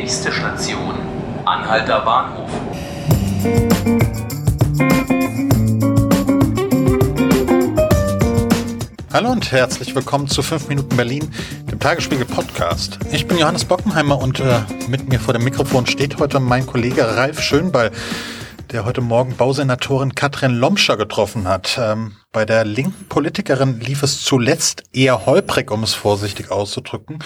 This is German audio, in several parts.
Nächste Station, Anhalter Bahnhof. Hallo und herzlich willkommen zu 5 Minuten Berlin, dem Tagesspiegel Podcast. Ich bin Johannes Bockenheimer und äh, mit mir vor dem Mikrofon steht heute mein Kollege Ralf Schönball der heute Morgen Bausenatorin Katrin Lomscher getroffen hat. Ähm, bei der linken Politikerin lief es zuletzt eher holprig, um es vorsichtig auszudrücken.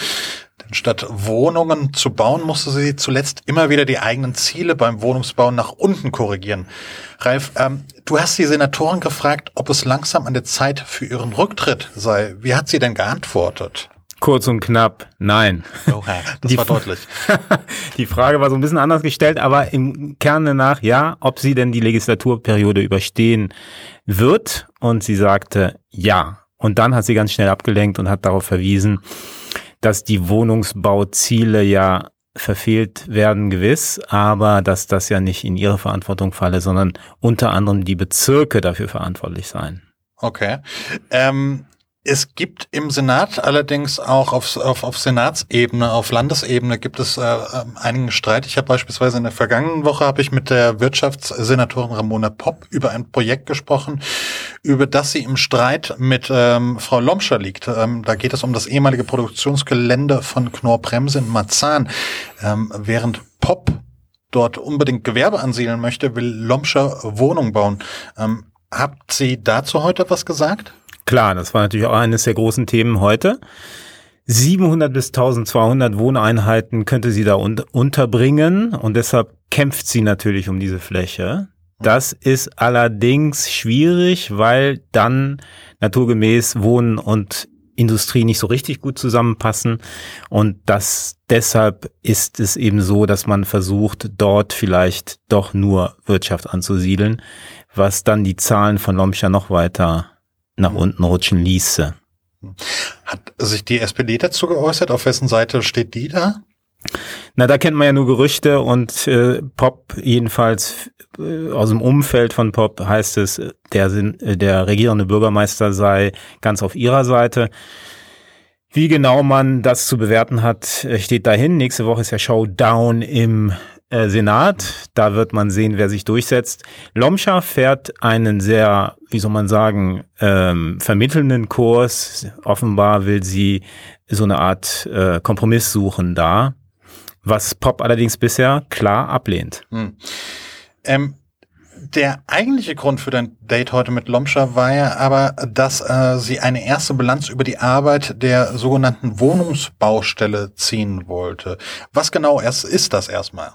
Statt Wohnungen zu bauen, musste sie zuletzt immer wieder die eigenen Ziele beim Wohnungsbau nach unten korrigieren. Ralf, ähm, du hast die Senatorin gefragt, ob es langsam an der Zeit für ihren Rücktritt sei. Wie hat sie denn geantwortet? Kurz und knapp, nein. Oha, das die, war deutlich. die Frage war so ein bisschen anders gestellt, aber im Kern danach, ja, ob sie denn die Legislaturperiode überstehen wird. Und sie sagte ja. Und dann hat sie ganz schnell abgelenkt und hat darauf verwiesen, dass die Wohnungsbauziele ja verfehlt werden gewiss, aber dass das ja nicht in ihre Verantwortung falle, sondern unter anderem die Bezirke dafür verantwortlich seien. Okay. Ähm, es gibt im Senat allerdings auch auf, auf, auf Senatsebene, auf Landesebene gibt es äh, ähm, einigen Streit. Ich habe beispielsweise in der vergangenen Woche habe ich mit der Wirtschaftssenatorin Ramona Popp über ein Projekt gesprochen, über das sie im Streit mit ähm, Frau Lomscher liegt. Ähm, da geht es um das ehemalige Produktionsgelände von Knorr-Bremse in Marzahn. Ähm, während Popp dort unbedingt Gewerbe ansiedeln möchte, will Lomscher Wohnung bauen. Ähm, habt Sie dazu heute was gesagt? Klar, das war natürlich auch eines der großen Themen heute. 700 bis 1200 Wohneinheiten könnte sie da un unterbringen und deshalb kämpft sie natürlich um diese Fläche. Das ist allerdings schwierig, weil dann naturgemäß Wohnen und Industrie nicht so richtig gut zusammenpassen. Und das deshalb ist es eben so, dass man versucht, dort vielleicht doch nur Wirtschaft anzusiedeln, was dann die Zahlen von Lomscher noch weiter nach unten rutschen ließe. Hat sich die SPD dazu geäußert? Auf wessen Seite steht die da? Na, da kennt man ja nur Gerüchte und äh, Pop, jedenfalls äh, aus dem Umfeld von Pop heißt es, der, äh, der regierende Bürgermeister sei ganz auf ihrer Seite. Wie genau man das zu bewerten hat, äh, steht dahin. Nächste Woche ist ja Showdown im äh, Senat. Da wird man sehen, wer sich durchsetzt. Lomscha fährt einen sehr, wie soll man sagen, ähm, vermittelnden Kurs. Offenbar will sie so eine Art äh, Kompromiss suchen da, was Pop allerdings bisher klar ablehnt. Hm. Ähm der eigentliche Grund für dein Date heute mit Lomscher war ja aber, dass äh, sie eine erste Bilanz über die Arbeit der sogenannten Wohnungsbaustelle ziehen wollte. Was genau erst ist das erstmal?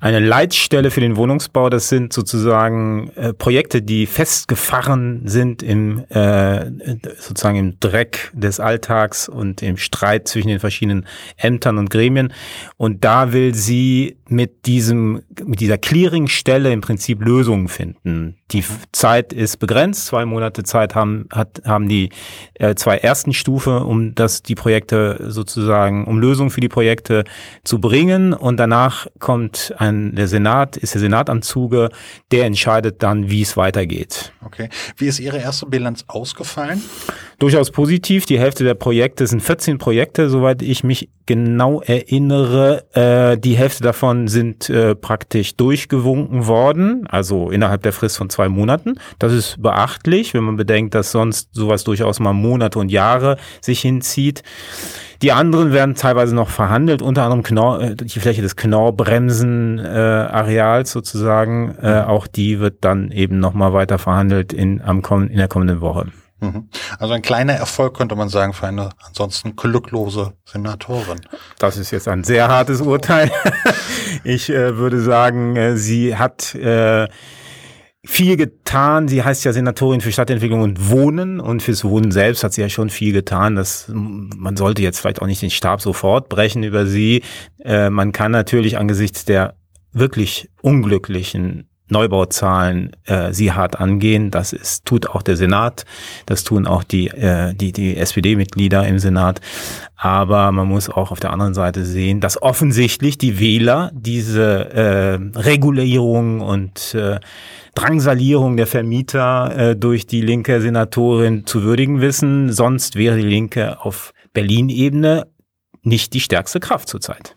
Eine Leitstelle für den Wohnungsbau. Das sind sozusagen äh, Projekte, die festgefahren sind im äh, sozusagen im Dreck des Alltags und im Streit zwischen den verschiedenen Ämtern und Gremien. Und da will sie mit diesem mit dieser Clearingstelle im Prinzip Lösungen finden. Die Zeit ist begrenzt. Zwei Monate Zeit haben hat haben die äh, zwei ersten Stufe, um das die Projekte sozusagen um Lösungen für die Projekte zu bringen. Und danach kommt ein ein, der Senat, ist der Senat am Zuge, der entscheidet dann, wie es weitergeht. Okay. Wie ist Ihre erste Bilanz ausgefallen? Durchaus positiv. Die Hälfte der Projekte sind 14 Projekte, soweit ich mich genau erinnere. Äh, die Hälfte davon sind äh, praktisch durchgewunken worden, also innerhalb der Frist von zwei Monaten. Das ist beachtlich, wenn man bedenkt, dass sonst sowas durchaus mal Monate und Jahre sich hinzieht. Die anderen werden teilweise noch verhandelt, unter anderem Knorr, äh, die Fläche des Knorrbremsen-Areals äh, sozusagen. Äh, auch die wird dann eben nochmal weiter verhandelt in, am, in der kommenden Woche. Mhm. Also ein kleiner Erfolg könnte man sagen für eine ansonsten glücklose Senatorin. Das ist jetzt ein sehr hartes Urteil. ich äh, würde sagen, äh, sie hat äh, viel getan. Sie heißt ja Senatorin für Stadtentwicklung und Wohnen und fürs Wohnen selbst hat sie ja schon viel getan. Das, man sollte jetzt vielleicht auch nicht den Stab sofort brechen über sie. Äh, man kann natürlich angesichts der wirklich unglücklichen Neubauzahlen äh, sie hart angehen. Das ist, tut auch der Senat, das tun auch die, äh, die, die SPD-Mitglieder im Senat. Aber man muss auch auf der anderen Seite sehen, dass offensichtlich die Wähler diese äh, Regulierung und äh, Drangsalierung der Vermieter äh, durch die linke Senatorin zu würdigen wissen. Sonst wäre die Linke auf Berlin-Ebene nicht die stärkste Kraft zurzeit.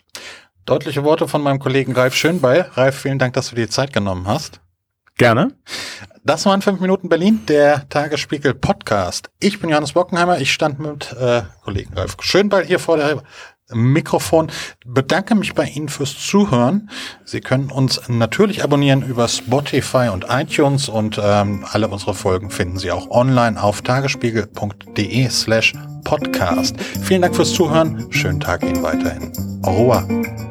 Deutliche Worte von meinem Kollegen Ralf Schönbeil. Ralf, vielen Dank, dass du dir die Zeit genommen hast. Gerne. Das waren fünf Minuten Berlin, der Tagesspiegel Podcast. Ich bin Johannes Bockenheimer. Ich stand mit äh, Kollegen Ralf Schönbeil hier vor der Mikrofon. Bedanke mich bei Ihnen fürs Zuhören. Sie können uns natürlich abonnieren über Spotify und iTunes und ähm, alle unsere Folgen finden Sie auch online auf tagesspiegel.de slash podcast. Vielen Dank fürs Zuhören. Schönen Tag Ihnen weiterhin. Au revoir.